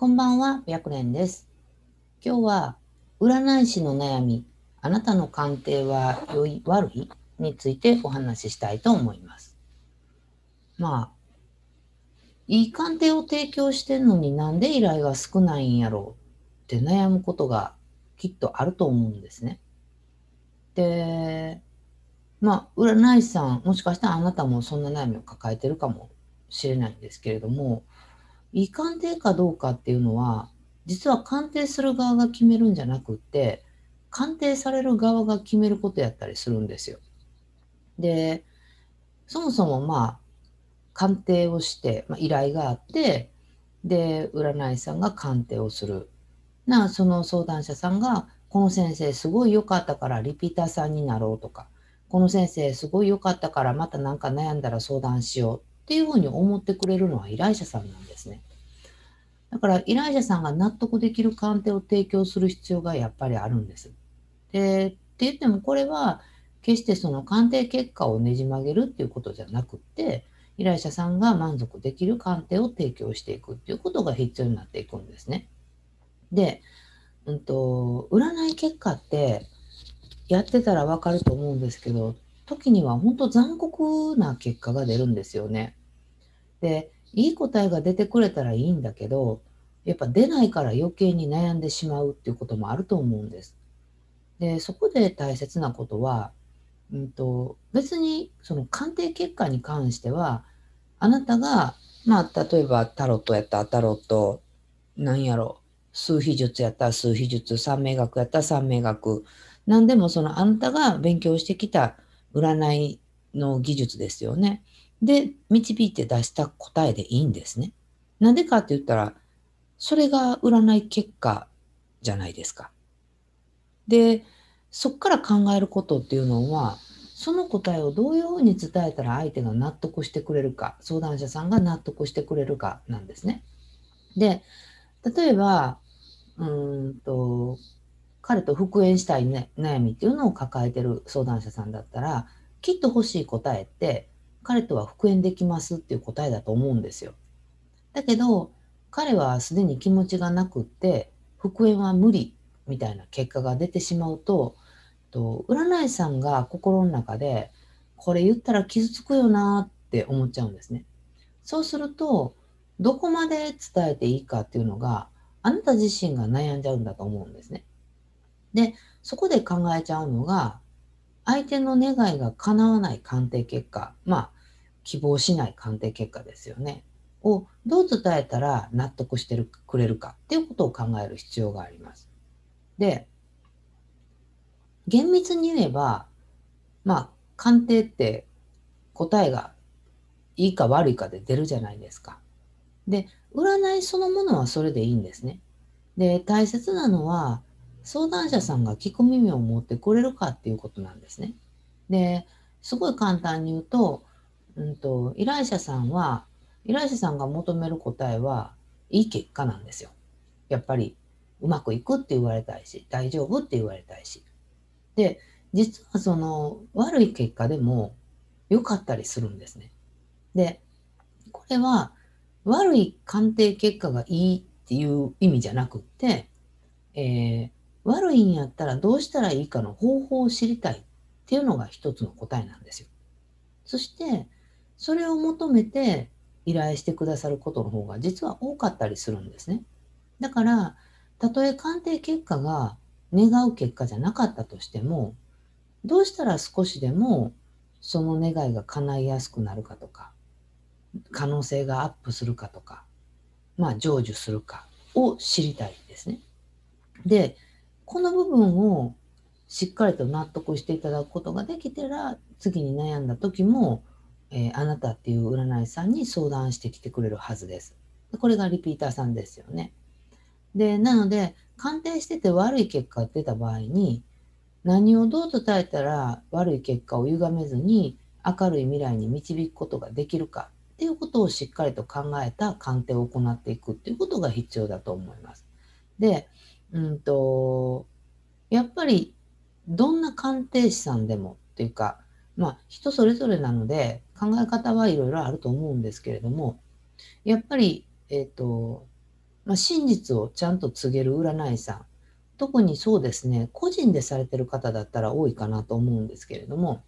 こんばんは、白蓮です。今日は、占い師の悩み、あなたの鑑定は良い、悪いについてお話ししたいと思います。まあ、いい鑑定を提供してんのになんで依頼が少ないんやろうって悩むことがきっとあると思うんですね。で、まあ、占い師さん、もしかしたらあなたもそんな悩みを抱えてるかもしれないんですけれども、いい鑑定かどうかっていうのは、実は鑑定する側が決めるんじゃなくって、鑑定される側が決めることやったりするんですよ。で、そもそもまあ、鑑定をして、まあ、依頼があって、で、占い師さんが鑑定をする。な、その相談者さんが、この先生すごい良かったからリピーターさんになろうとか、この先生すごい良かったからまたなんか悩んだら相談しようっていうふうに思ってくれるのは依頼者さんなんですね。だから依頼者さんが納得できる鑑定を提供する必要がやっぱりあるんです。で、って言ってもこれは決してその鑑定結果をねじ曲げるっていうことじゃなくって、依頼者さんが満足できる鑑定を提供していくっていうことが必要になっていくんですね。で、うんと、占い結果ってやってたらわかると思うんですけど、時には本当残酷な結果が出るんですよね。で、いい答えが出てくれたらいいんだけど、やっぱ出ないから余計に悩んでしまうっていうこともあると思うんです。で、そこで大切なことは、うんと、別にその鑑定結果に関しては、あなたが、まあ、例えばタロットやったらタロット、なんやろ、数秘術やったら数秘術、三名学やったら三名学、何でもそのあなたが勉強してきた占いの技術ですよね。で、導いて出した答えでいいんですね。なんでかって言ったら、それが占い結果じゃないですか。で、そっから考えることっていうのは、その答えをどういうふうに伝えたら相手が納得してくれるか、相談者さんが納得してくれるかなんですね。で、例えば、うんと、彼と復縁したい、ね、悩みっていうのを抱えてる相談者さんだったら、きっと欲しい答えって、彼とは復縁できますっていう答えだと思うんですよ。だけど、彼はすでに気持ちがなくって、復縁は無理みたいな結果が出てしまうと、と占い師さんが心の中で、これ言ったら傷つくよなって思っちゃうんですね。そうすると、どこまで伝えていいかっていうのが、あなた自身が悩んじゃうんだと思うんですね。で、そこで考えちゃうのが、相手の願いが叶わない鑑定結果、まあ、希望しない鑑定結果ですよね。をどう伝えたら納得してるくれるかっていうことを考える必要があります。で、厳密に言えば、まあ、鑑定って答えがいいか悪いかで出るじゃないですか。で、占いそのものはそれでいいんですね。で、大切なのは、相談者さんが聞く耳を持ってくれるかっていうことなんですね。で、すごい簡単に言うと、うんと、依頼者さんは、依頼者さんが求める答えは、いい結果なんですよ。やっぱり、うまくいくって言われたいし、大丈夫って言われたいし。で、実はその悪い結果でも良かったりするんですね。で、これは悪い鑑定結果がいいっていう意味じゃなくって、えー、悪いんやったらどうしたらいいかの方法を知りたいっていうのが一つの答えなんですよ。そして、それを求めて依頼してくださることの方が実は多かったりするんですね。だから、たとえ鑑定結果が願う結果じゃなかったとしても、どうしたら少しでもその願いが叶いやすくなるかとか、可能性がアップするかとか、まあ成就するかを知りたいんですね。で、この部分をしっかりと納得していただくことができたら、次に悩んだ時も、えー、あなたっていう占い師さんに相談してきてくれるはずです。これがリピーターさんですよね。で、なので、鑑定してて悪い結果が出た場合に、何をどう伝えたら悪い結果を歪めずに明るい未来に導くことができるかっていうことをしっかりと考えた鑑定を行っていくっていうことが必要だと思います。で、うんと、やっぱりどんな鑑定士さんでもっていうか、まあ人それぞれなので考え方はいろいろあると思うんですけれども、やっぱり、えっ、ー、と、まあ、真実をちゃんと告げる占い師さん特にそうですね個人でされてる方だったら多いかなと思うんですけれども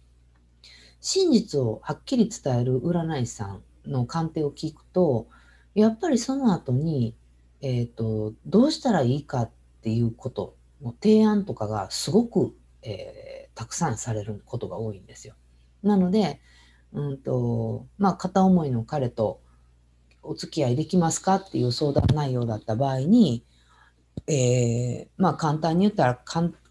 真実をはっきり伝える占い師さんの鑑定を聞くとやっぱりその後に、えーと、どうしたらいいかっていうことの提案とかがすごく、えー、たくさんされることが多いんですよ。なので、うんとまあ、片思いの彼とお付き合いできますかっていう相談内容だった場合に、えー、まあ簡単に言ったら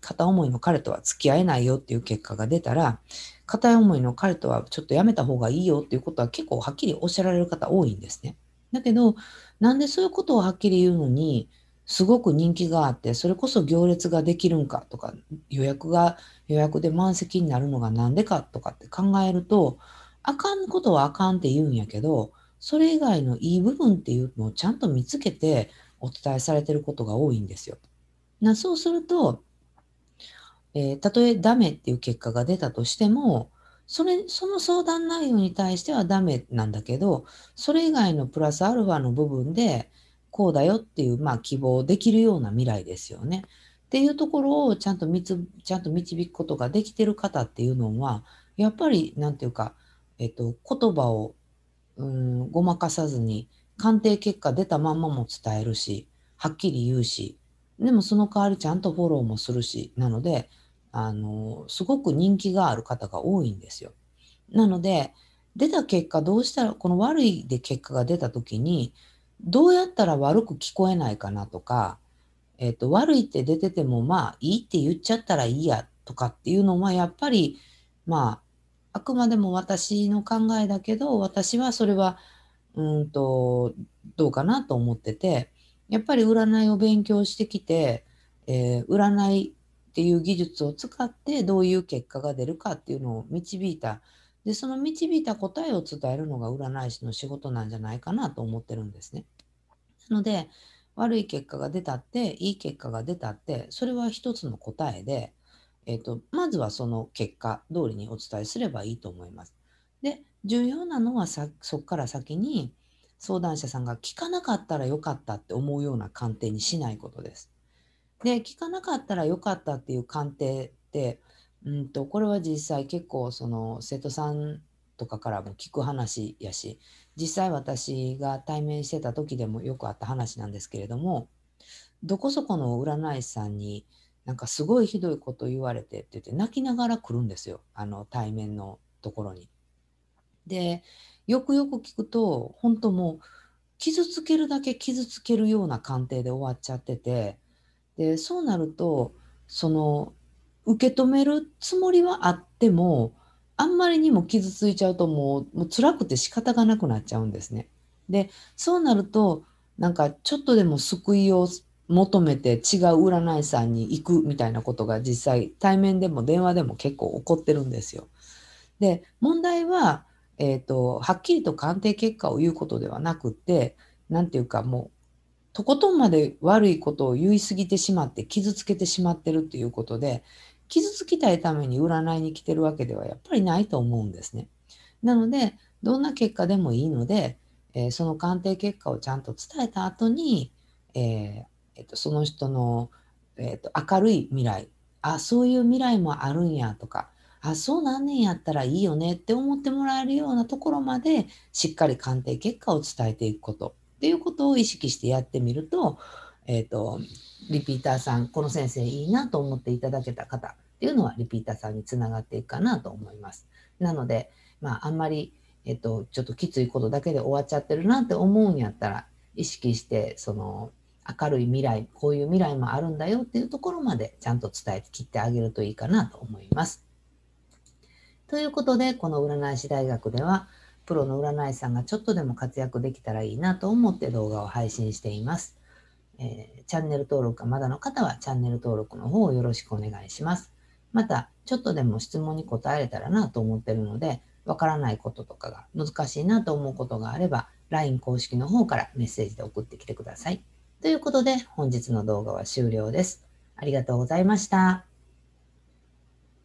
片思いの彼とは付き合えないよっていう結果が出たら片思いの彼とはちょっとやめた方がいいよっていうことは結構はっきりおっしゃられる方多いんですね。だけどなんでそういうことをはっきり言うのにすごく人気があってそれこそ行列ができるんかとか予約が予約で満席になるのがなんでかとかって考えるとあかんことはあかんって言うんやけどそれ以外のいい部分っていうのをちゃんと見つけてお伝えされてることが多いんですよ。なそうすると、えー、たとえダメっていう結果が出たとしても、それ、その相談内容に対してはダメなんだけど、それ以外のプラスアルファの部分で、こうだよっていう、まあ、希望できるような未来ですよね。っていうところをちゃんとみつ、ちゃんと導くことができてる方っていうのは、やっぱり、なんていうか、えっと、言葉をうん、ごまかさずに、鑑定結果出たまんまも伝えるし、はっきり言うし、でもその代わりちゃんとフォローもするし、なので、あの、すごく人気がある方が多いんですよ。なので、出た結果どうしたら、この悪いで結果が出た時に、どうやったら悪く聞こえないかなとか、えっ、と、悪いって出てても、まあ、いいって言っちゃったらいいやとかっていうのは、やっぱり、まあ、あくまでも私の考えだけど、私はそれは、うんと、どうかなと思ってて、やっぱり占いを勉強してきて、えー、占いっていう技術を使ってどういう結果が出るかっていうのを導いた。で、その導いた答えを伝えるのが占い師の仕事なんじゃないかなと思ってるんですね。ので、悪い結果が出たって、いい結果が出たって、それは一つの答えで、えーと、まずはその結果通りにお伝えすればいいと思います。で重要なのはさそこから先に相談者さんが聞かなかったらよかったって思うような鑑定にしないことです。で聞かなかったらよかったっていう鑑定ってうんとこれは実際結構その生徒さんとかからも聞く話やし実際私が対面してた時でもよくあった話なんですけれどもどこそこの占い師さんになんかすごいひどいこと言われてって言って泣きながら来るんですよあの対面のところに。でよくよく聞くと本当もう傷つけるだけ傷つけるような鑑定で終わっちゃっててでそうなるとその受け止めるつもりはあってもあんまりにも傷ついちゃうともうもう辛くて仕方がなくなっちゃうんですね。でそうなるとなんかちょっとでも救いを求めて違う占い師さんに行くみたいなことが実際対面でも電話でも結構起こってるんですよ。で問題は、えーと、はっきりと鑑定結果を言うことではなくって何て言うかもうとことんまで悪いことを言い過ぎてしまって傷つけてしまってるっていうことで傷つきたいために占いに来てるわけではやっぱりないと思うんですね。なのでどんな結果でもいいので、えー、その鑑定結果をちゃんと伝えた後に、えーえっと、その人の、えっと、明るい未来。あそういう未来もあるんやとか。あそうなんねんやったらいいよねって思ってもらえるようなところまでしっかり鑑定結果を伝えていくこと。っていうことを意識してやってみると,、えっとリピーターさんこの先生いいなと思っていただけた方。っていうのはリピーターさんにつながっていくかなと思います。なので、まあ、あんまり、えっと、ちょっときついことだけで終わっちゃってるなって思うんやったら意識してその明るい未来、こういう未来もあるんだよっていうところまでちゃんと伝えて切ってあげるといいかなと思います。ということで、この占い師大学では、プロの占い師さんがちょっとでも活躍できたらいいなと思って動画を配信しています。えー、チャンネル登録がまだの方はチャンネル登録の方をよろしくお願いします。また、ちょっとでも質問に答えれたらなと思ってるので、わからないこととかが難しいなと思うことがあれば、LINE 公式の方からメッセージで送ってきてください。ということで本日の動画は終了です。ありがとうございました。